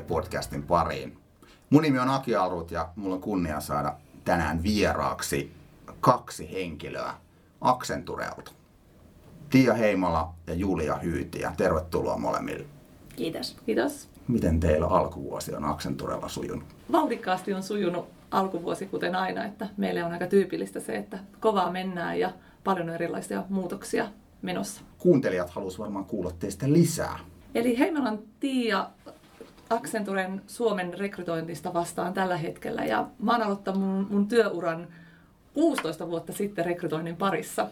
Duunitori-podcastin pariin. Mun nimi on Aki Alrut ja mulla on kunnia saada tänään vieraaksi kaksi henkilöä Accenturelta. Tiia Heimola ja Julia Hyytiä. Tervetuloa molemmille. Kiitos. Kiitos. Miten teillä alkuvuosi on Accenturella sujunut? Vauhdikkaasti on sujunut alkuvuosi kuten aina, että meille on aika tyypillistä se, että kovaa mennään ja paljon erilaisia muutoksia menossa. Kuuntelijat haluaisivat varmaan kuulla teistä lisää. Eli Heimolan Tiia Accenturen Suomen rekrytointista vastaan tällä hetkellä ja mä oon aloittanut mun, mun työuran 16 vuotta sitten rekrytoinnin parissa,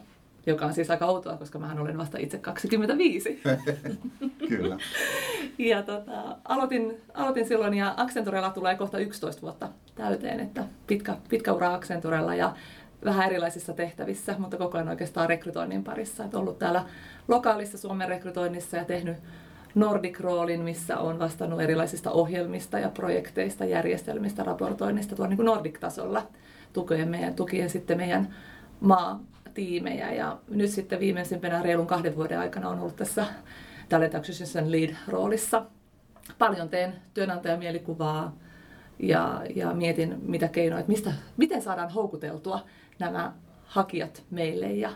joka on siis aika outoa, koska mä olen vasta itse 25. Kyllä. ja tota, aloitin, aloitin silloin ja Accenturella tulee kohta 11 vuotta täyteen, että pitkä, pitkä ura Accenturella ja vähän erilaisissa tehtävissä, mutta koko ajan oikeastaan rekrytoinnin parissa. Et ollut täällä lokaalissa Suomen rekrytoinnissa ja tehnyt Nordic Roolin, missä on vastannut erilaisista ohjelmista ja projekteista, järjestelmistä, raportoinnista tuolla niin Nordic-tasolla tukien, meidän, tukien sitten meidän maatiimejä. Ja nyt sitten viimeisimpänä reilun kahden vuoden aikana on ollut tässä Talent Acquisition Lead-roolissa. Paljon teen työnantajamielikuvaa ja, ja mietin, mitä keinoja, että mistä, miten saadaan houkuteltua nämä hakijat meille ja,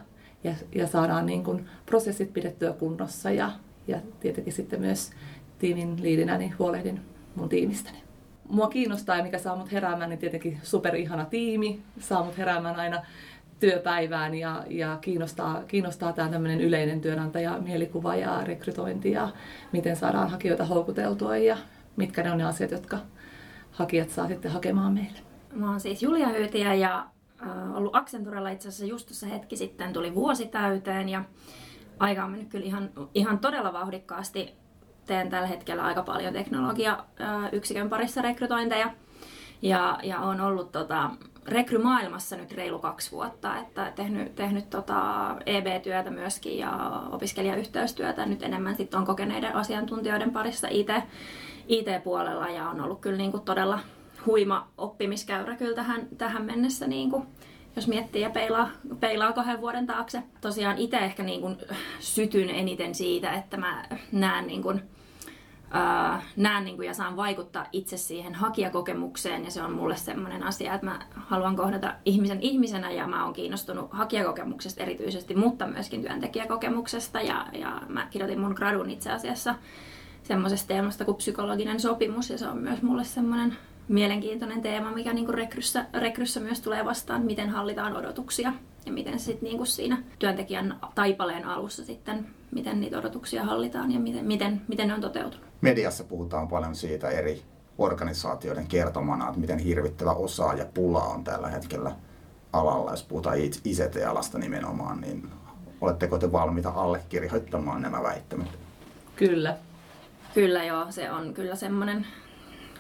ja, ja saadaan niin kuin prosessit pidettyä kunnossa ja, ja tietenkin sitten myös tiimin liidinä niin huolehdin mun tiimistäni. Mua kiinnostaa ja mikä saa mut heräämään, niin tietenkin superihana tiimi, saa mut heräämään aina työpäivään ja, ja kiinnostaa, kiinnostaa tämä tämmöinen yleinen työnantaja, mielikuva ja rekrytointi ja miten saadaan hakijoita houkuteltua ja mitkä ne on ne asiat, jotka hakijat saa sitten hakemaan meille. Mä oon siis Julia Hyytiä ja äh, ollut Accenturella itse asiassa just tuossa hetki sitten tuli vuosi täyteen ja aika on mennyt kyllä ihan, ihan todella vauhdikkaasti. Teen tällä hetkellä aika paljon teknologia-yksikön parissa rekrytointeja. Ja, ja on ollut tota, rekrymaailmassa nyt reilu kaksi vuotta, että tehnyt, tehnyt tota EB-työtä myöskin ja opiskelijayhteystyötä. Nyt enemmän sitten on kokeneiden asiantuntijoiden parissa IT, IT-puolella ja on ollut kyllä niin kuin todella huima oppimiskäyrä kyllä tähän, tähän mennessä niin kuin jos miettii ja peilaa, peilaa kahden vuoden taakse. Tosiaan itse ehkä niin kuin sytyn eniten siitä, että mä näen, niin kuin, ää, näen niin kuin ja saan vaikuttaa itse siihen hakijakokemukseen. Ja se on mulle semmoinen asia, että mä haluan kohdata ihmisen ihmisenä ja mä oon kiinnostunut hakijakokemuksesta erityisesti, mutta myöskin työntekijäkokemuksesta. Ja, ja mä kirjoitin mun gradun itse asiassa semmoisesta teemasta kuin psykologinen sopimus. Ja se on myös mulle semmoinen mielenkiintoinen teema, mikä niin kuin rekryssä, rekryssä myös tulee vastaan, miten hallitaan odotuksia ja miten sitten niin kuin siinä työntekijän taipaleen alussa sitten, miten niitä odotuksia hallitaan ja miten, miten, miten ne on toteutunut. Mediassa puhutaan paljon siitä eri organisaatioiden kertomana, että miten hirvittävä osaaja pula on tällä hetkellä alalla, jos puhutaan ICT-alasta nimenomaan, niin oletteko te valmiita allekirjoittamaan nämä väittämät? Kyllä. Kyllä joo, se on kyllä semmoinen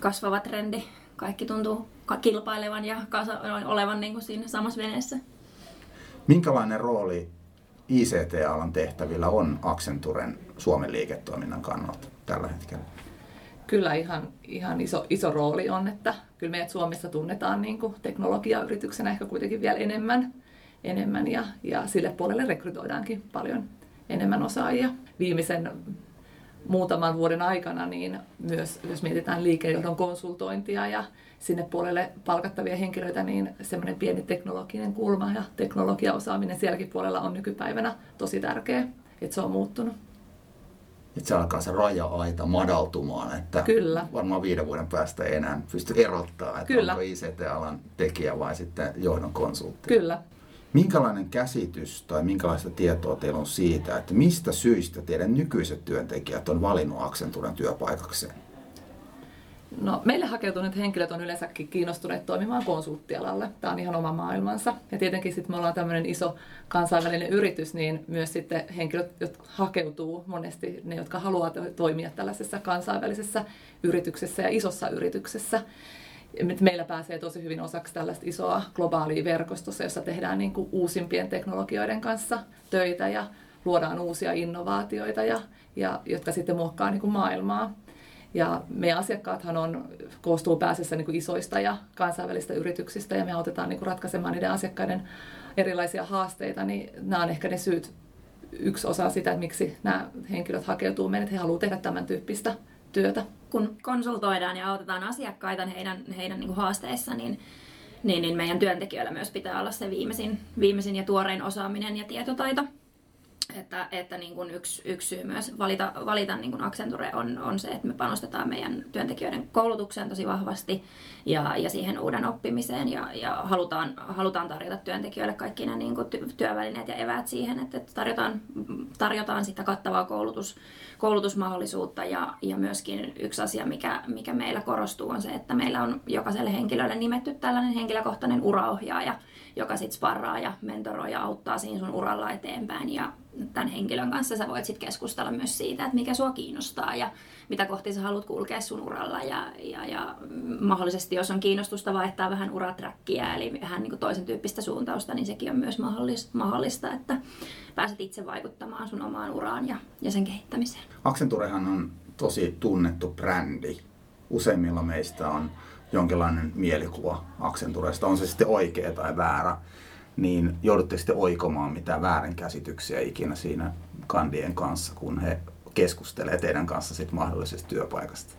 kasvava trendi. Kaikki tuntuu kilpailevan ja olevan niin kuin siinä samassa veneessä. Minkälainen rooli ICT-alan tehtävillä on Accenturen Suomen liiketoiminnan kannalta tällä hetkellä? Kyllä ihan, ihan iso, iso rooli on, että kyllä meidät Suomessa tunnetaan niin kuin teknologiayrityksenä ehkä kuitenkin vielä enemmän, enemmän ja, ja sille puolelle rekrytoidaankin paljon enemmän osaajia. Viimeisen muutaman vuoden aikana, niin myös jos mietitään liikejohdon konsultointia ja sinne puolelle palkattavia henkilöitä, niin semmoinen pieni teknologinen kulma ja teknologiaosaaminen sielläkin puolella on nykypäivänä tosi tärkeä, että se on muuttunut. Että se alkaa se raja-aita madaltumaan, että Kyllä. varmaan viiden vuoden päästä ei enää pysty erottaa, että Kyllä. onko ICT-alan tekijä vai sitten johdon konsultti. Kyllä. Minkälainen käsitys tai minkälaista tietoa teillä on siitä, että mistä syistä teidän nykyiset työntekijät on valinnut Accenturen työpaikakseen? No, meille hakeutuneet henkilöt on yleensäkin kiinnostuneet toimimaan konsulttialalle. Tämä on ihan oma maailmansa. Ja tietenkin sitten me ollaan tämmöinen iso kansainvälinen yritys, niin myös sitten henkilöt, jotka hakeutuu monesti, ne jotka haluaa toimia tällaisessa kansainvälisessä yrityksessä ja isossa yrityksessä. Meillä pääsee tosi hyvin osaksi tällaista isoa globaalia verkostossa, jossa tehdään niin kuin uusimpien teknologioiden kanssa töitä ja luodaan uusia innovaatioita, ja, ja, jotka sitten muokkaa niin kuin maailmaa. Ja meidän asiakkaathan on, koostuu pääsessä niin kuin isoista ja kansainvälisistä yrityksistä ja me autetaan niin kuin ratkaisemaan niiden asiakkaiden erilaisia haasteita, niin nämä on ehkä ne syyt, yksi osa sitä, että miksi nämä henkilöt hakeutuu meille, että he haluavat tehdä tämän tyyppistä työtä. Kun konsultoidaan ja autetaan asiakkaita heidän, heidän niin kuin haasteissa, niin, niin, niin meidän työntekijöillä myös pitää olla se viimeisin, viimeisin ja tuorein osaaminen ja tietotaito. Että, että niin kuin yksi, yksi syy myös valita, valita niin kuin Accenture on, on se, että me panostetaan meidän työntekijöiden koulutukseen tosi vahvasti ja, ja siihen uuden oppimiseen ja, ja halutaan, halutaan tarjota työntekijöille kaikki ne niin kuin työvälineet ja eväät siihen, että tarjotaan, tarjotaan sitä kattavaa koulutus, koulutusmahdollisuutta ja, ja myöskin yksi asia, mikä, mikä meillä korostuu on se, että meillä on jokaiselle henkilölle nimetty tällainen henkilökohtainen uraohjaaja, joka sitten sparraa ja mentoroi ja auttaa siinä sun uralla eteenpäin. Ja tämän henkilön kanssa sä voit sitten keskustella myös siitä, että mikä sua kiinnostaa ja mitä kohti sä haluat kulkea sun uralla ja, ja, ja mahdollisesti jos on kiinnostusta vaihtaa vähän uratrackia eli vähän niin kuin toisen tyyppistä suuntausta, niin sekin on myös mahdollista, että pääset itse vaikuttamaan sun omaan uraan ja, ja sen kehittämiseen. Accenturehan on tosi tunnettu brändi. Useimmilla meistä on jonkinlainen mielikuva Accenturesta, on se sitten oikea tai väärä niin joudutte sitten oikomaan mitään väärinkäsityksiä ikinä siinä kandien kanssa, kun he keskustelee teidän kanssa sit mahdollisesta työpaikasta?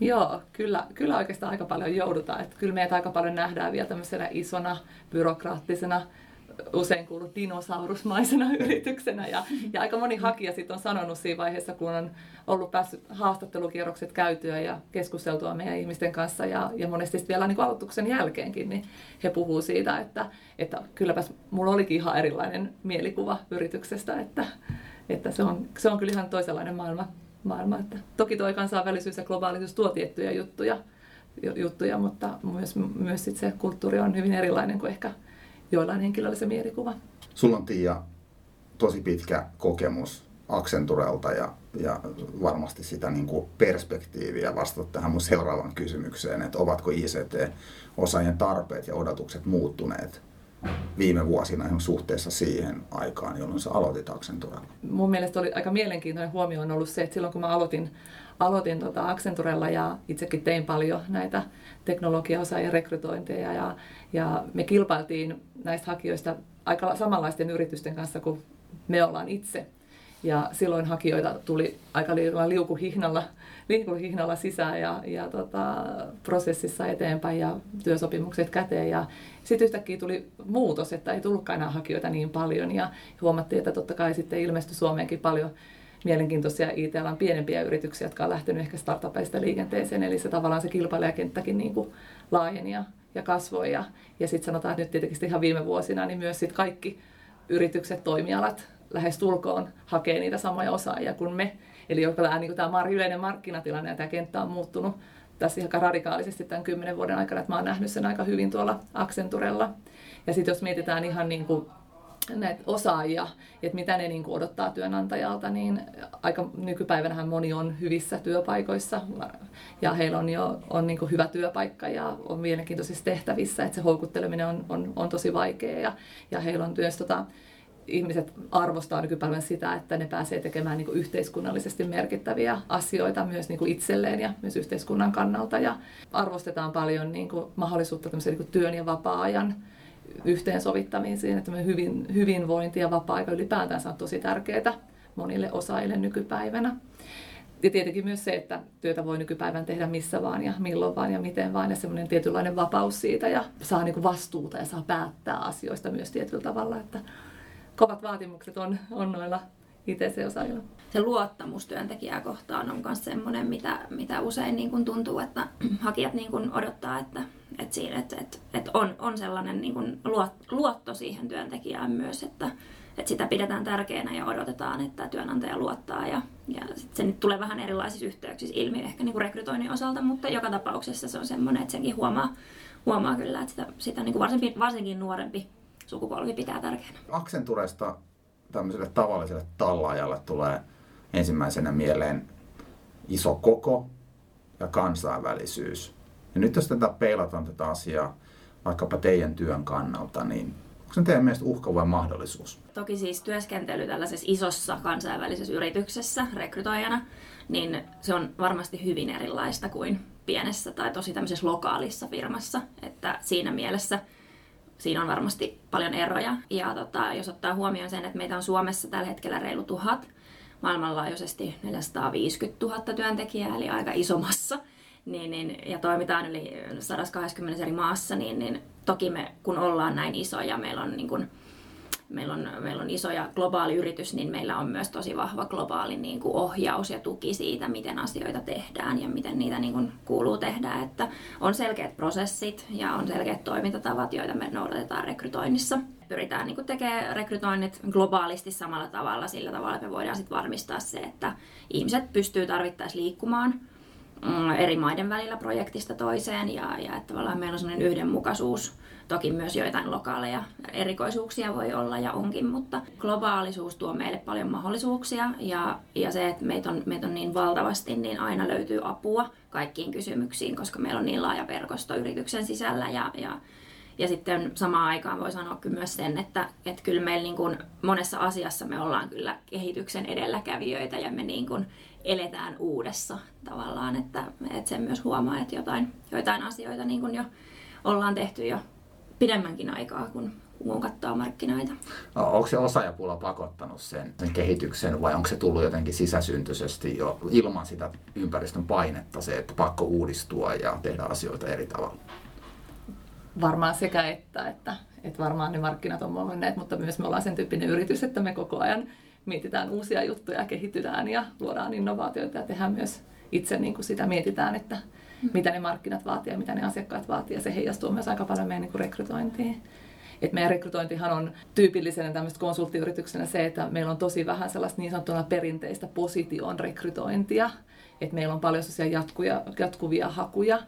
Joo, kyllä, kyllä oikeastaan aika paljon joudutaan. Että kyllä meitä aika paljon nähdään vielä tämmöisenä isona, byrokraattisena usein kuullut dinosaurusmaisena yrityksenä. Ja, ja aika moni hakija sitten on sanonut siinä vaiheessa, kun on ollut päässyt haastattelukierrokset käytyä ja keskusteltua meidän ihmisten kanssa ja, ja monesti vielä niin aloituksen jälkeenkin, niin he puhuu siitä, että, että kylläpäs mulla olikin ihan erilainen mielikuva yrityksestä, että, että se, on, se on kyllä ihan toisenlainen maailma. maailma että toki tuo kansainvälisyys ja globaalisuus tuo tiettyjä juttuja, juttuja mutta myös, myös sit se kulttuuri on hyvin erilainen kuin ehkä joillain henkilöillä se mielikuva. Sulla on Tiia tosi pitkä kokemus Accenturelta ja, ja varmasti sitä niin kuin perspektiiviä vastata tähän mun seuraavaan kysymykseen, että ovatko ICT-osaajien tarpeet ja odotukset muuttuneet viime vuosina suhteessa siihen aikaan, jolloin sä aloitit Accenturella? Mun mielestä oli aika mielenkiintoinen huomio on ollut se, että silloin kun mä aloitin, aloitin tota Accenturella ja itsekin tein paljon näitä teknologiaosaajien rekrytointeja ja, ja me kilpailtiin näistä hakijoista aika samanlaisten yritysten kanssa kuin me ollaan itse. Ja silloin hakijoita tuli aika liukuhihnalla, liukuhihnalla sisään ja, ja tota, prosessissa eteenpäin ja työsopimukset käteen. Ja sitten yhtäkkiä tuli muutos, että ei tullutkaan enää hakijoita niin paljon ja huomattiin, että totta kai sitten ilmestyi Suomeenkin paljon mielenkiintoisia IT-alan pienempiä yrityksiä, jotka on lähtenyt ehkä startupeista liikenteeseen. Eli se tavallaan se kilpailijakenttäkin niin kuin laajeni ja, ja kasvoi. Ja, ja sitten sanotaan, että nyt tietenkin ihan viime vuosina, niin myös sit kaikki yritykset, toimialat lähes tulkoon hakee niitä samoja osaajia kuin me. Eli joka niin tämä yleinen markkinatilanne ja tämä kenttä on muuttunut tässä aika radikaalisesti tämän kymmenen vuoden aikana, että mä oon nähnyt sen aika hyvin tuolla Accenturella. Ja sitten jos mietitään ihan niin kuin näitä osaajia, että mitä ne niin odottaa työnantajalta, niin aika nykypäivänähän moni on hyvissä työpaikoissa ja heillä on jo on niin kuin hyvä työpaikka ja on mielenkiintoisissa tehtävissä, että se houkutteleminen on, on, on tosi vaikea ja, ja heillä on myös tota, ihmiset arvostaa nykypäivän sitä, että ne pääsee tekemään niin kuin yhteiskunnallisesti merkittäviä asioita myös niin kuin itselleen ja myös yhteiskunnan kannalta. Ja arvostetaan paljon niin kuin mahdollisuutta niin kuin työn ja vapaa-ajan yhteensovittamisiin, että hyvin, hyvinvointi ja vapaa-aika ylipäätään on tosi tärkeää monille osaajille nykypäivänä. Ja tietenkin myös se, että työtä voi nykypäivän tehdä missä vaan ja milloin vaan ja miten vaan ja semmoinen tietynlainen vapaus siitä ja saa niin vastuuta ja saa päättää asioista myös tietyllä tavalla, että kovat vaatimukset on, on noilla ITC-osaajilla. Se luottamus työntekijää kohtaan on myös sellainen, mitä, mitä usein niin kuin tuntuu, että hakijat niin kuin odottaa, että, että, siinä, että, että, että on, on sellainen niin kuin luotto siihen työntekijään myös, että, että sitä pidetään tärkeänä ja odotetaan, että työnantaja luottaa. Ja, ja se nyt tulee vähän erilaisissa yhteyksissä ilmi ehkä niin kuin rekrytoinnin osalta, mutta joka tapauksessa se on semmoinen, että senkin huomaa, huomaa kyllä, että sitä, sitä niin kuin varsinkin, varsinkin nuorempi sukupolvi pitää tärkeänä. Accenturesta tämmöiselle tavalliselle tallaajalle tulee ensimmäisenä mieleen iso koko ja kansainvälisyys. Ja nyt jos tätä peilataan tätä asiaa vaikkapa teidän työn kannalta, niin onko se teidän mielestä uhka vai mahdollisuus? Toki siis työskentely tällaisessa isossa kansainvälisessä yrityksessä rekrytoijana, niin se on varmasti hyvin erilaista kuin pienessä tai tosi tämmöisessä lokaalissa firmassa. Että siinä mielessä siinä on varmasti paljon eroja. Ja tota, jos ottaa huomioon sen, että meitä on Suomessa tällä hetkellä reilu tuhat, maailmanlaajuisesti 450 000 työntekijää, eli aika iso massa, niin, niin, ja toimitaan yli 120 eri maassa, niin, niin toki me kun ollaan näin isoja, meillä on niin kuin, meillä on, meillä on iso ja globaali yritys, niin meillä on myös tosi vahva globaali niin kuin ohjaus ja tuki siitä, miten asioita tehdään ja miten niitä niin kuin kuuluu tehdä. Että on selkeät prosessit ja on selkeät toimintatavat, joita me noudatetaan rekrytoinnissa. Pyritään niin kuin tekemään rekrytoinnit globaalisti samalla tavalla, sillä tavalla, että me voidaan sit varmistaa se, että ihmiset pystyy tarvittaessa liikkumaan mm, eri maiden välillä projektista toiseen ja, ja että meillä on sellainen yhdenmukaisuus Toki myös joitain lokaaleja erikoisuuksia voi olla ja onkin, mutta globaalisuus tuo meille paljon mahdollisuuksia ja, ja se, että meitä on, meitä on niin valtavasti, niin aina löytyy apua kaikkiin kysymyksiin, koska meillä on niin laaja verkosto yrityksen sisällä ja, ja ja sitten samaan aikaan voi sanoa kyllä myös sen, että, että kyllä meillä niin kuin monessa asiassa me ollaan kyllä kehityksen edelläkävijöitä ja me niin kuin eletään uudessa tavallaan, että, että sen myös huomaa, että jotain, joitain asioita niin kuin jo ollaan tehty jo pidemmänkin aikaa, kun kun katsoo markkinoita. Onko se osaajapula pakottanut sen, sen kehityksen vai onko se tullut jotenkin sisäsyntyisesti jo ilman sitä ympäristön painetta se, että pakko uudistua ja tehdä asioita eri tavalla? Varmaan sekä että, että, että varmaan ne markkinat on menneet, mutta myös me ollaan sen tyyppinen yritys, että me koko ajan mietitään uusia juttuja, kehitytään ja luodaan innovaatioita ja tehdään myös itse niin kuin sitä mietitään, että mitä ne markkinat vaatii ja mitä ne asiakkaat vaatii. Ja se heijastuu myös aika paljon meidän niin kuin rekrytointiin. Et meidän rekrytointihan on tyypillisenä tämmöistä konsulttiyrityksenä se, että meillä on tosi vähän sellaista niin sanottuna perinteistä position rekrytointia. Et meillä on paljon sellaisia jatkuja, jatkuvia hakuja.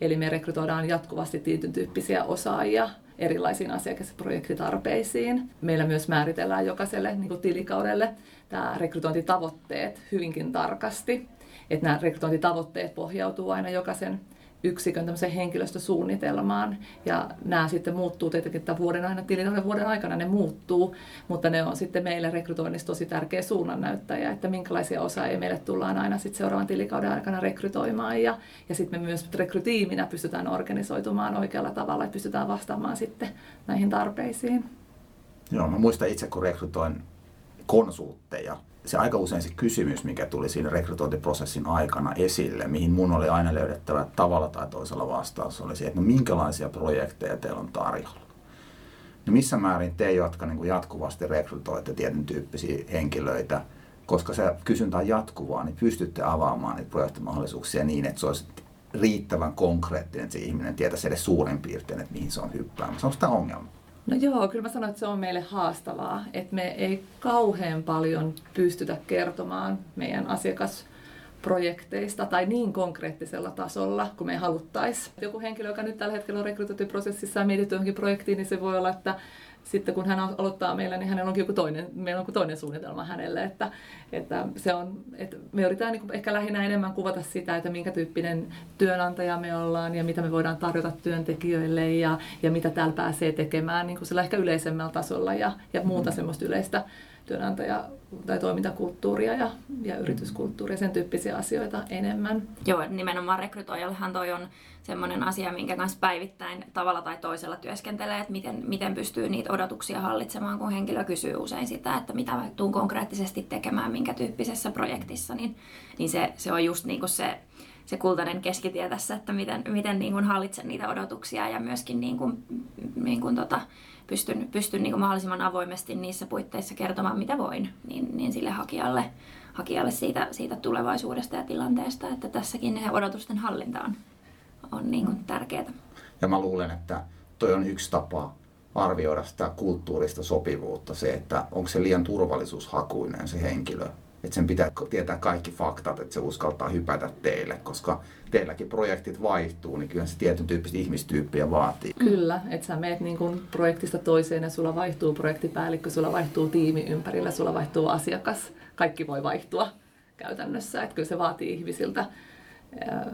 Eli me rekrytoidaan jatkuvasti tietyn tyyppisiä osaajia erilaisiin asiakas- ja projektitarpeisiin. Meillä myös määritellään jokaiselle niin kuin tilikaudelle tämä rekrytointitavoitteet hyvinkin tarkasti että nämä rekrytointitavoitteet pohjautuu aina jokaisen yksikön henkilöstösuunnitelmaan. Ja nämä sitten muuttuu tietenkin tämän vuoden aina, tilin vuoden aikana ne muuttuu, mutta ne on sitten meille rekrytoinnissa tosi tärkeä suunnannäyttäjä, että minkälaisia osaajia meille tullaan aina sitten seuraavan tilikauden aikana rekrytoimaan. Ja, ja sitten me myös rekrytiiminä pystytään organisoitumaan oikealla tavalla ja pystytään vastaamaan sitten näihin tarpeisiin. Joo, mä muistan itse, kun rekrytoin konsultteja se aika usein se kysymys, mikä tuli siinä rekrytointiprosessin aikana esille, mihin mun oli aina löydettävä tavalla tai toisella vastaus, oli se, että no minkälaisia projekteja teillä on tarjolla. No missä määrin te, jotka niin kuin jatkuvasti rekrytoitte tietyn tyyppisiä henkilöitä, koska se kysyntä on jatkuvaa, niin pystytte avaamaan niitä projektimahdollisuuksia niin, että se olisi riittävän konkreettinen, että se ihminen tietäisi edes suurin piirtein, että mihin se on hyppäämässä. Onko tämä ongelma? No joo, kyllä mä sanoin, että se on meille haastavaa, että me ei kauhean paljon pystytä kertomaan meidän asiakasprojekteista tai niin konkreettisella tasolla kuin me haluttaisiin. Joku henkilö, joka nyt tällä hetkellä on rekrytointiprosessissa ja mietitty johonkin projektiin, niin se voi olla, että sitten kun hän aloittaa meillä, niin hänellä onkin joku toinen, meillä on joku toinen suunnitelma hänelle. Että, että se on, että me yritetään niin ehkä lähinnä enemmän kuvata sitä, että minkä tyyppinen työnantaja me ollaan ja mitä me voidaan tarjota työntekijöille ja, ja mitä täällä pääsee tekemään niin kuin sillä ehkä yleisemmällä tasolla ja, ja muuta mm. semmoista yleistä työnantaja- tai toimintakulttuuria ja, ja yrityskulttuuria, sen tyyppisiä asioita enemmän. Joo, nimenomaan rekrytoijallehan toi on semmoinen asia, minkä kanssa päivittäin tavalla tai toisella työskentelee, että miten, miten pystyy niitä odotuksia hallitsemaan, kun henkilö kysyy usein sitä, että mitä tuun konkreettisesti tekemään, minkä tyyppisessä projektissa, niin, niin se, se on just niin kuin se, se kultainen keskitie tässä, että miten, miten niin kuin hallitsen niitä odotuksia ja myöskin niin kuin, niin kuin tota, pystyn, pystyn niin mahdollisimman avoimesti niissä puitteissa kertomaan, mitä voin, niin, niin sille hakijalle, hakijalle siitä, siitä tulevaisuudesta ja tilanteesta, että tässäkin odotusten hallinta on, on niin kuin tärkeää. Ja mä luulen, että toi on yksi tapa arvioida sitä kulttuurista sopivuutta, se, että onko se liian turvallisuushakuinen se henkilö, että sen pitää tietää kaikki faktat, että se uskaltaa hypätä teille, koska teilläkin projektit vaihtuu, niin kyllä se tietyn tyyppistä ihmistyyppiä vaatii. Kyllä, että sä meet niin kuin projektista toiseen ja sulla vaihtuu projektipäällikkö, sulla vaihtuu tiimi ympärillä, sulla vaihtuu asiakas, kaikki voi vaihtua käytännössä, että kyllä se vaatii ihmisiltä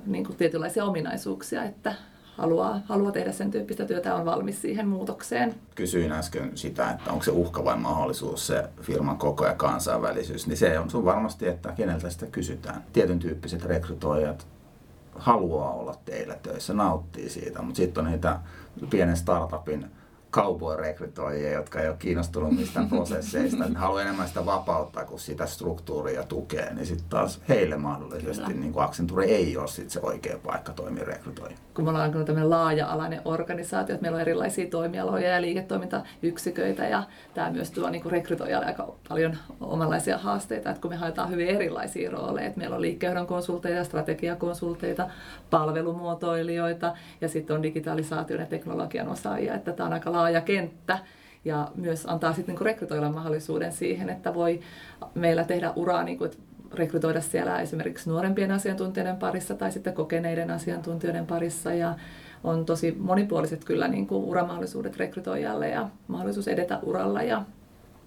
niin kuin tietynlaisia ominaisuuksia, että haluaa, haluaa tehdä sen tyyppistä työtä on valmis siihen muutokseen. Kysyin äsken sitä, että onko se uhka vai mahdollisuus se firman koko ja kansainvälisyys, niin se on sun varmasti, että keneltä sitä kysytään. Tietyn tyyppiset rekrytoijat haluaa olla teillä töissä, nauttii siitä, mutta sitten on niitä pienen startupin cowboy-rekrytoijia, jotka ei ole kiinnostunut mistään prosesseista. Ne haluaa enemmän sitä vapautta kuin sitä struktuuria tukea, niin sitten taas heille mahdollisesti niin kuin Accenture ei ole sit se oikea paikka toimia rekrytoija. Kun me ollaan tämmöinen laaja-alainen organisaatio, että meillä on erilaisia toimialoja ja liiketoimintayksiköitä ja tämä myös tuo niin rekrytoijalle aika paljon omanlaisia haasteita, että kun me haetaan hyvin erilaisia rooleja, että meillä on liikkeenjohdon konsulteita, strategiakonsulteita, palvelumuotoilijoita ja sitten on digitalisaation ja teknologian osaajia, että tämä on aika laaja kenttä. Ja myös antaa sitten niin rekrytoilla mahdollisuuden siihen, että voi meillä tehdä uraa, niin kuin, rekrytoida siellä esimerkiksi nuorempien asiantuntijoiden parissa tai sitten kokeneiden asiantuntijoiden parissa. Ja on tosi monipuoliset kyllä niin kuin uramahdollisuudet rekrytoijalle ja mahdollisuus edetä uralla ja,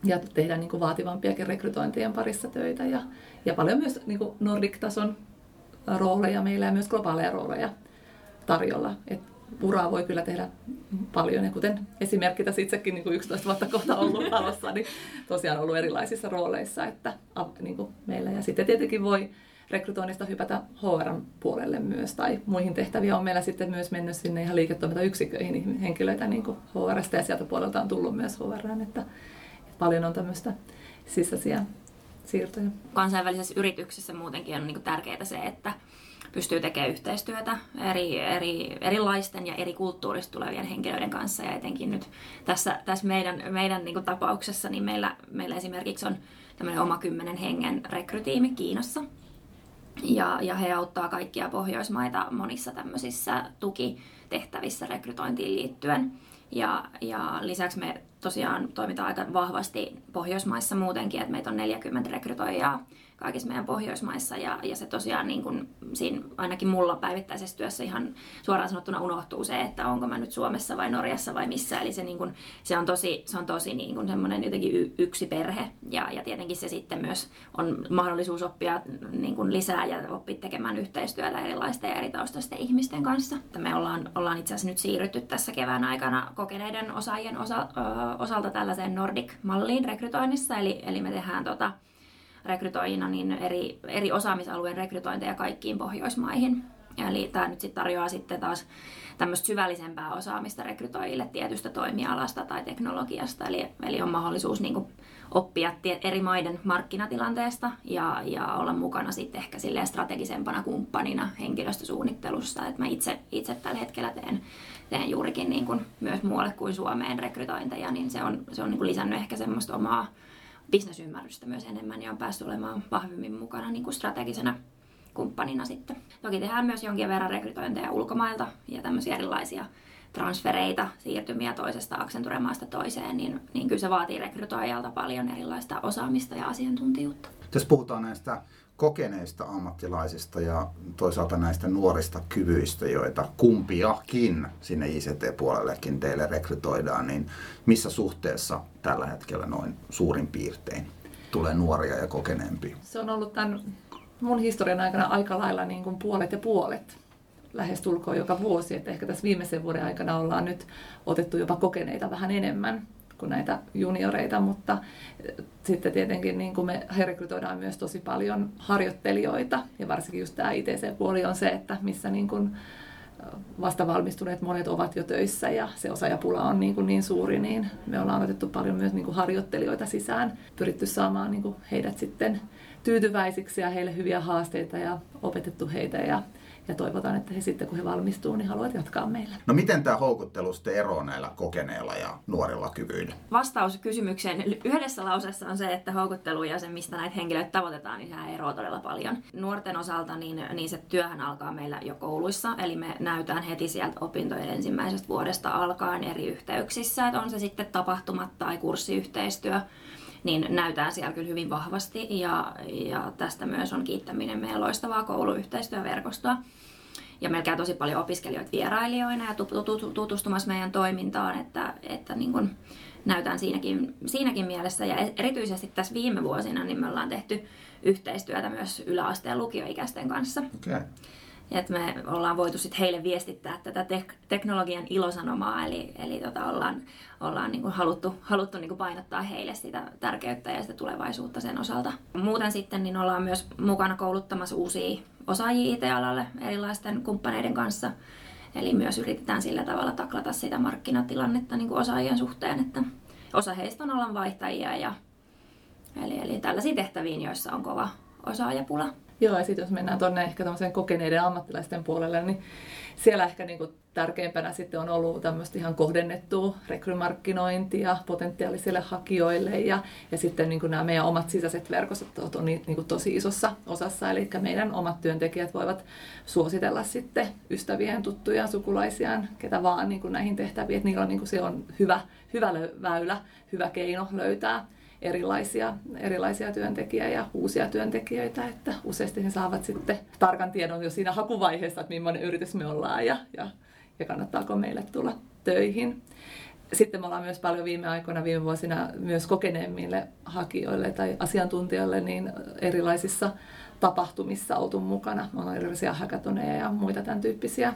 ja tehdä niin kuin vaativampiakin rekrytointien parissa töitä. Ja, ja paljon myös niin kuin Nordic-tason rooleja meillä ja myös globaaleja rooleja tarjolla. Et uraa voi kyllä tehdä paljon. Ja kuten esimerkki tässä itsekin niin kuin 11 vuotta kohta ollut alussa, niin tosiaan ollut erilaisissa rooleissa että, niin kuin meillä. Ja sitten tietenkin voi rekrytoinnista hypätä HR puolelle myös, tai muihin tehtäviin on meillä sitten myös mennyt sinne ihan liiketoimintayksiköihin henkilöitä niin kuin HRstä, ja sieltä puolelta on tullut myös HR, että, paljon on tämmöistä sisäisiä siirtoja. Kansainvälisessä yrityksessä muutenkin on niin tärkeää se, että pystyy tekemään yhteistyötä eri, eri, erilaisten ja eri kulttuurista tulevien henkilöiden kanssa. Ja etenkin nyt tässä, tässä meidän, meidän niin kuin tapauksessa, niin meillä, meillä esimerkiksi on tämmöinen oma kymmenen hengen rekrytiimi Kiinassa. Ja, ja he auttaa kaikkia Pohjoismaita monissa tämmöisissä tukitehtävissä rekrytointiin liittyen. Ja, ja lisäksi me tosiaan toimitaan aika vahvasti Pohjoismaissa muutenkin, että meitä on 40 rekrytoijaa kaikissa meidän Pohjoismaissa ja, ja se tosiaan niin kuin, siinä ainakin mulla päivittäisessä työssä ihan suoraan sanottuna unohtuu se, että onko mä nyt Suomessa vai Norjassa vai missä. Eli se, niin kuin, se on tosi, se on tosi niin kuin semmoinen jotenkin yksi perhe ja, ja tietenkin se sitten myös on mahdollisuus oppia niin kuin lisää ja oppia tekemään yhteistyötä erilaisten ja eri taustaisten ihmisten kanssa. Me ollaan, ollaan itse asiassa nyt siirrytty tässä kevään aikana kokeneiden osaajien osa, ö, osalta tällaiseen Nordic-malliin rekrytoinnissa, eli, eli me tehdään tota, rekrytoijina niin eri, eri osaamisalueen rekrytointeja kaikkiin Pohjoismaihin. Eli tämä nyt sitten tarjoaa sitten taas tämmöistä syvällisempää osaamista rekrytoijille tietystä toimialasta tai teknologiasta. Eli, eli on mahdollisuus niin kuin oppia eri maiden markkinatilanteesta ja, ja olla mukana sitten ehkä silleen strategisempana kumppanina henkilöstösuunnittelussa. Et mä itse, itse tällä hetkellä teen, teen juurikin niin kuin myös muualle kuin Suomeen rekrytointeja, niin se on, se on niin kuin lisännyt ehkä semmoista omaa bisnesymmärrystä myös enemmän ja on päässyt olemaan vahvemmin mukana niin kuin strategisena kumppanina sitten. Toki tehdään myös jonkin verran rekrytointeja ulkomailta ja tämmöisiä erilaisia transfereita, siirtymiä toisesta Accenture-maasta toiseen, niin, niin kyllä se vaatii rekrytoijalta paljon erilaista osaamista ja asiantuntijuutta. Jos puhutaan näistä kokeneista ammattilaisista ja toisaalta näistä nuorista kyvyistä, joita kumpiakin sinne ICT-puolellekin teille rekrytoidaan, niin missä suhteessa tällä hetkellä noin suurin piirtein tulee nuoria ja kokeneempia? Se on ollut tämän mun historian aikana aika lailla niin kuin puolet ja puolet lähestulkoon joka vuosi, että ehkä tässä viimeisen vuoden aikana ollaan nyt otettu jopa kokeneita vähän enemmän kuin näitä junioreita, mutta eh, sitten tietenkin niin kuin me rekrytoidaan myös tosi paljon harjoittelijoita ja varsinkin just tämä ITC-puoli on se, että missä niin kuin eh, vasta valmistuneet monet ovat jo töissä ja se osaajapula on niin, kuin niin suuri, niin me ollaan otettu paljon myös niin kuin harjoittelijoita sisään, pyritty saamaan niin kuin heidät sitten tyytyväisiksi ja heille hyviä haasteita ja opetettu heitä ja ja toivotaan, että he sitten kun he valmistuu, niin haluavat jatkaa meillä. No miten tämä houkuttelu sitten eroaa näillä kokeneilla ja nuorilla kyvyillä? Vastaus kysymykseen yhdessä lauseessa on se, että houkuttelu ja se, mistä näitä henkilöitä tavoitetaan, niin sehän eroaa todella paljon. Nuorten osalta niin, niin se työhän alkaa meillä jo kouluissa, eli me näytään heti sieltä opintojen ensimmäisestä vuodesta alkaen eri yhteyksissä, että on se sitten tapahtumat tai kurssiyhteistyö niin näytään siellä kyllä hyvin vahvasti ja, ja tästä myös on kiittäminen meidän loistavaa kouluyhteistyöverkostoa. Ja meillä käy tosi paljon opiskelijoita vierailijoina ja tutustumassa meidän toimintaan, että, että niin kuin näytään siinäkin, siinäkin mielessä. Ja erityisesti tässä viime vuosina niin me ollaan tehty yhteistyötä myös yläasteen lukioikäisten kanssa. Okay että me ollaan voitu sit heille viestittää tätä tek- teknologian ilosanomaa, eli, eli tota ollaan, ollaan niinku haluttu, haluttu niinku painottaa heille sitä tärkeyttä ja sitä tulevaisuutta sen osalta. Muuten sitten niin ollaan myös mukana kouluttamassa uusia osaajia IT-alalle erilaisten kumppaneiden kanssa. Eli myös yritetään sillä tavalla taklata sitä markkinatilannetta niin kuin osaajien suhteen, että osa heistä on alan vaihtajia ja eli, eli tällaisiin tehtäviin, joissa on kova osaajapula. Joo, ja sitten jos mennään tuonne ehkä kokeneiden ammattilaisten puolelle, niin siellä ehkä niin tärkeimpänä sitten on ollut tämmöistä ihan kohdennettua rekrymarkkinointia potentiaalisille hakijoille ja, ja sitten niin nämä meidän omat sisäiset verkostot on niin, tosi isossa osassa, eli meidän omat työntekijät voivat suositella sitten ystävien, tuttuja, sukulaisiaan, ketä vaan niin näihin tehtäviin, että niillä on, niin se on hyvä, hyvä väylä, hyvä keino löytää erilaisia, erilaisia työntekijöitä ja uusia työntekijöitä, että useasti he saavat sitten tarkan tiedon jo siinä hakuvaiheessa, että millainen yritys me ollaan ja, ja, ja kannattaako meille tulla töihin. Sitten me ollaan myös paljon viime aikoina, viime vuosina myös kokeneemmille hakijoille tai asiantuntijoille niin erilaisissa tapahtumissa oltu mukana. Me ollaan erilaisia hackathoneja ja muita tämän tyyppisiä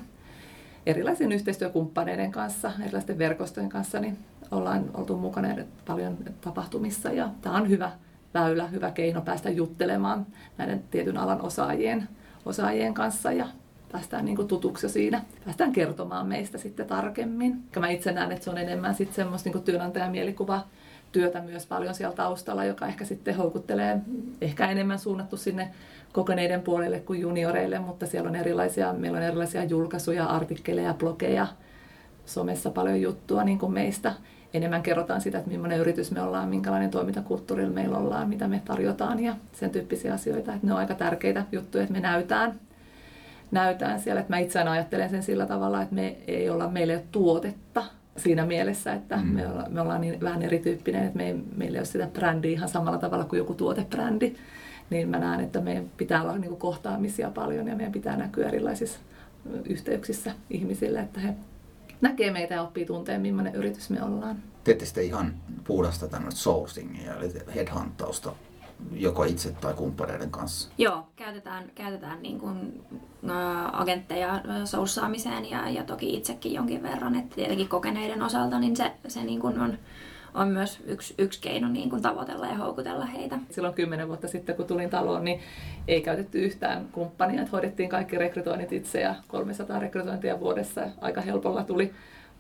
erilaisen yhteistyökumppaneiden kanssa, erilaisten verkostojen kanssa, niin ollaan oltu mukana paljon tapahtumissa ja tämä on hyvä väylä, hyvä keino päästä juttelemaan näiden tietyn alan osaajien, osaajien kanssa ja päästään niin kuin tutuksi siinä, päästään kertomaan meistä sitten tarkemmin. Mä itse näen, että se on enemmän sitten semmoista niin työnantajan mielikuva työtä myös paljon siellä taustalla, joka ehkä sitten houkuttelee ehkä enemmän suunnattu sinne kokeneiden puolelle kuin junioreille, mutta siellä on erilaisia, meillä on erilaisia julkaisuja, artikkeleja, blogeja, somessa paljon juttua niin kuin meistä. Enemmän kerrotaan sitä, että millainen yritys me ollaan, minkälainen toimintakulttuuri meillä ollaan, mitä me tarjotaan ja sen tyyppisiä asioita. Että ne on aika tärkeitä juttuja, että me näytään, näytään siellä. Että mä itse ajattelen sen sillä tavalla, että me ei olla meille tuotetta siinä mielessä, että mm. me, olla, me ollaan niin vähän erityyppinen, että me ei, meillä ei ole sitä brändiä ihan samalla tavalla kuin joku tuotebrändi niin mä näen, että meidän pitää olla niin kohtaamisia paljon ja meidän pitää näkyä erilaisissa yhteyksissä ihmisille, että he näkee meitä ja oppii tunteen, millainen yritys me ollaan. Teette sitten ihan puhdasta tämmöistä sourcingia, eli headhuntausta joko itse tai kumppaneiden kanssa? Joo, käytetään, käytetään niin kuin, ä, agentteja sourcaamiseen ja, ja toki itsekin jonkin verran. että tietenkin kokeneiden osalta niin se, se niin kuin on on myös yksi, yksi keino niin kuin tavoitella ja houkutella heitä. Silloin kymmenen vuotta sitten, kun tulin taloon, niin ei käytetty yhtään kumppania. Että hoidettiin kaikki rekrytoinnit itse ja 300 rekrytointia vuodessa aika helpolla tuli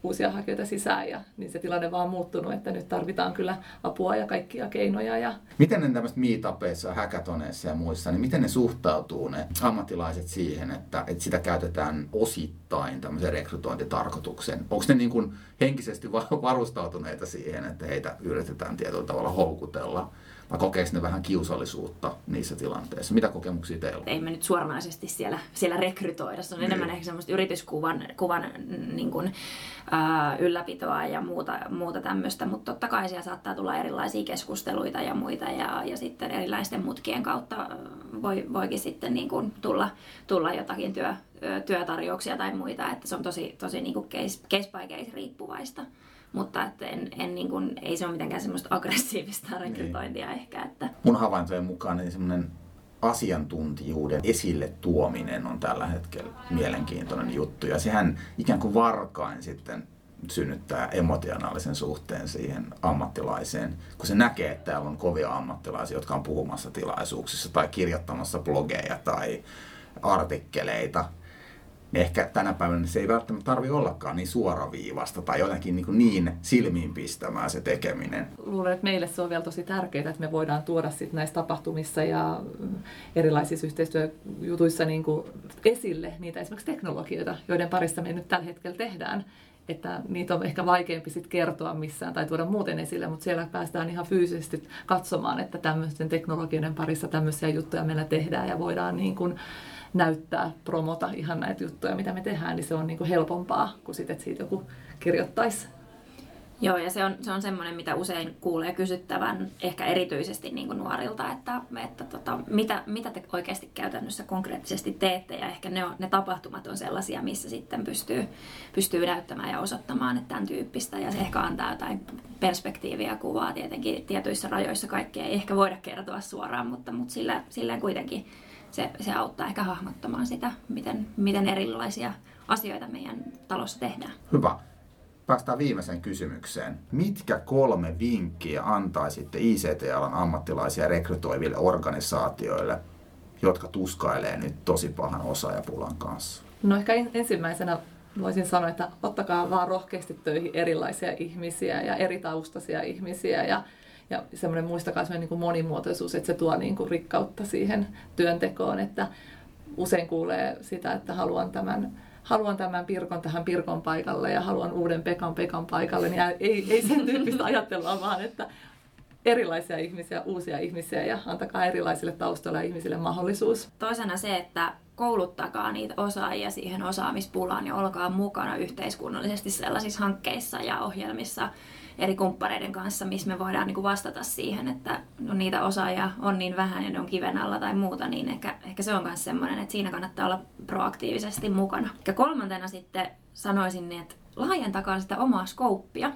uusia hakijoita sisään ja niin se tilanne vaan muuttunut, että nyt tarvitaan kyllä apua ja kaikkia keinoja. Ja... Miten ne tämmöiset meetupeissa, hackathoneissa ja muissa, niin miten ne suhtautuu ne ammattilaiset siihen, että, että sitä käytetään osittain tämmöisen rekrytointitarkoituksen? Onko ne niin kuin henkisesti varustautuneita siihen, että heitä yritetään tietyllä tavalla houkutella? Vai kokeeko ne vähän kiusallisuutta niissä tilanteissa? Mitä kokemuksia teillä on? Ei me nyt suoranaisesti siellä, siellä rekrytoida. Se on niin. enemmän ehkä semmoista yrityskuvan kuvan, niin kuin, ää, ylläpitoa ja muuta, muuta tämmöistä, mutta totta kai siellä saattaa tulla erilaisia keskusteluita ja muita ja, ja sitten erilaisten mutkien kautta voi, voikin sitten niin kuin tulla, tulla jotakin työ, työtarjouksia tai muita, että se on tosi, tosi niin kuin case, case by case riippuvaista mutta että en, en niin kuin, ei se ole mitenkään semmoista aggressiivista niin. rekrytointia niin. ehkä. Että... Mun havaintojen mukaan niin semmoinen asiantuntijuuden esille tuominen on tällä hetkellä mielenkiintoinen juttu. Ja sehän ikään kuin varkain sitten synnyttää emotionaalisen suhteen siihen ammattilaiseen, kun se näkee, että täällä on kovia ammattilaisia, jotka on puhumassa tilaisuuksissa tai kirjoittamassa blogeja tai artikkeleita ehkä tänä päivänä se ei välttämättä tarvi ollakaan niin suoraviivasta tai jotenkin niin, kuin niin silmiinpistämää se tekeminen. Luulen, että meille se on vielä tosi tärkeää, että me voidaan tuoda sit näissä tapahtumissa ja erilaisissa yhteistyöjutuissa niin kuin esille niitä esimerkiksi teknologioita, joiden parissa me nyt tällä hetkellä tehdään että niitä on ehkä vaikeampi sit kertoa missään tai tuoda muuten esille, mutta siellä päästään ihan fyysisesti katsomaan, että tämmöisten teknologioiden parissa tämmöisiä juttuja meillä tehdään ja voidaan niin kuin näyttää, promota ihan näitä juttuja, mitä me tehdään, niin se on niin kuin helpompaa kuin sitten, että siitä joku kirjoittaisi. Joo, ja se on, se on semmoinen, mitä usein kuulee kysyttävän, ehkä erityisesti niin kuin nuorilta, että, että tota, mitä, mitä te oikeasti käytännössä konkreettisesti teette, ja ehkä ne, on, ne tapahtumat on sellaisia, missä sitten pystyy, pystyy näyttämään ja osoittamaan, että tämän tyyppistä, ja se ehkä antaa jotain perspektiiviä kuvaa tietenkin tietyissä rajoissa, kaikkea ei ehkä voida kertoa suoraan, mutta, mutta sillä, silleen kuitenkin se, se auttaa ehkä hahmottamaan sitä, miten, miten erilaisia asioita meidän talossa tehdään. Hyvä. Päästään viimeiseen kysymykseen. Mitkä kolme vinkkiä antaisitte ICT-alan ammattilaisia rekrytoiville organisaatioille, jotka tuskailee nyt tosi pahan osaajapulan kanssa? No ehkä ensimmäisenä voisin sanoa, että ottakaa vaan rohkeasti töihin erilaisia ihmisiä ja eri taustaisia ihmisiä ja, ja semmoinen muistakaa semmoinen niin kuin monimuotoisuus, että se tuo niin kuin rikkautta siihen työntekoon, että usein kuulee sitä, että haluan tämän haluan tämän Pirkon tähän Pirkon paikalle ja haluan uuden Pekan Pekan paikalle, niin ei, ei sen tyyppistä ajattelua, vaan että erilaisia ihmisiä, uusia ihmisiä ja antakaa erilaisille taustoille ihmisille mahdollisuus. Toisena se, että kouluttakaa niitä osaajia siihen osaamispulaan ja olkaa mukana yhteiskunnallisesti sellaisissa hankkeissa ja ohjelmissa eri kumppaneiden kanssa, missä me voidaan niin vastata siihen, että no, niitä osaajia on niin vähän ja ne on kiven alla tai muuta, niin ehkä, ehkä se on myös semmoinen, että siinä kannattaa olla proaktiivisesti mukana. Ja kolmantena sitten sanoisin, että laajentakaa sitä omaa skouppia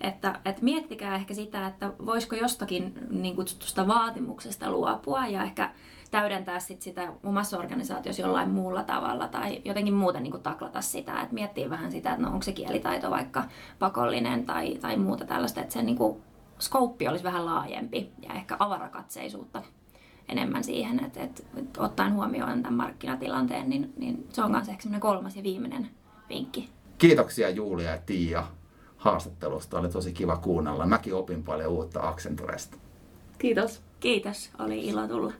että, että miettikää ehkä sitä, että voisiko jostakin niin kutsutusta vaatimuksesta luopua ja ehkä täydentää sit sitä omassa organisaatiossa jollain muulla tavalla tai jotenkin muuten niin taklata sitä, että miettii vähän sitä, että no onko se kielitaito vaikka pakollinen tai, tai muuta tällaista, että se niin skouppi olisi vähän laajempi ja ehkä avarakatseisuutta enemmän siihen, että, että, että ottaen huomioon tämän markkinatilanteen, niin, niin se on myös ehkä kolmas ja viimeinen vinkki. Kiitoksia Julia ja Tiia haastattelusta. Oli tosi kiva kuunnella. Mäkin opin paljon uutta Accenturesta. Kiitos. Kiitos. Oli ilo tulla.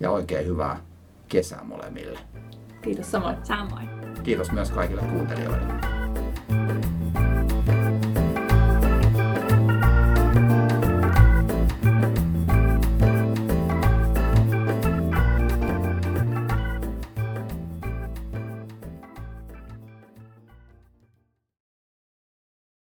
Ja oikein hyvää kesää molemmille. Kiitos samoin. Samoin. Kiitos myös kaikille kuuntelijoille.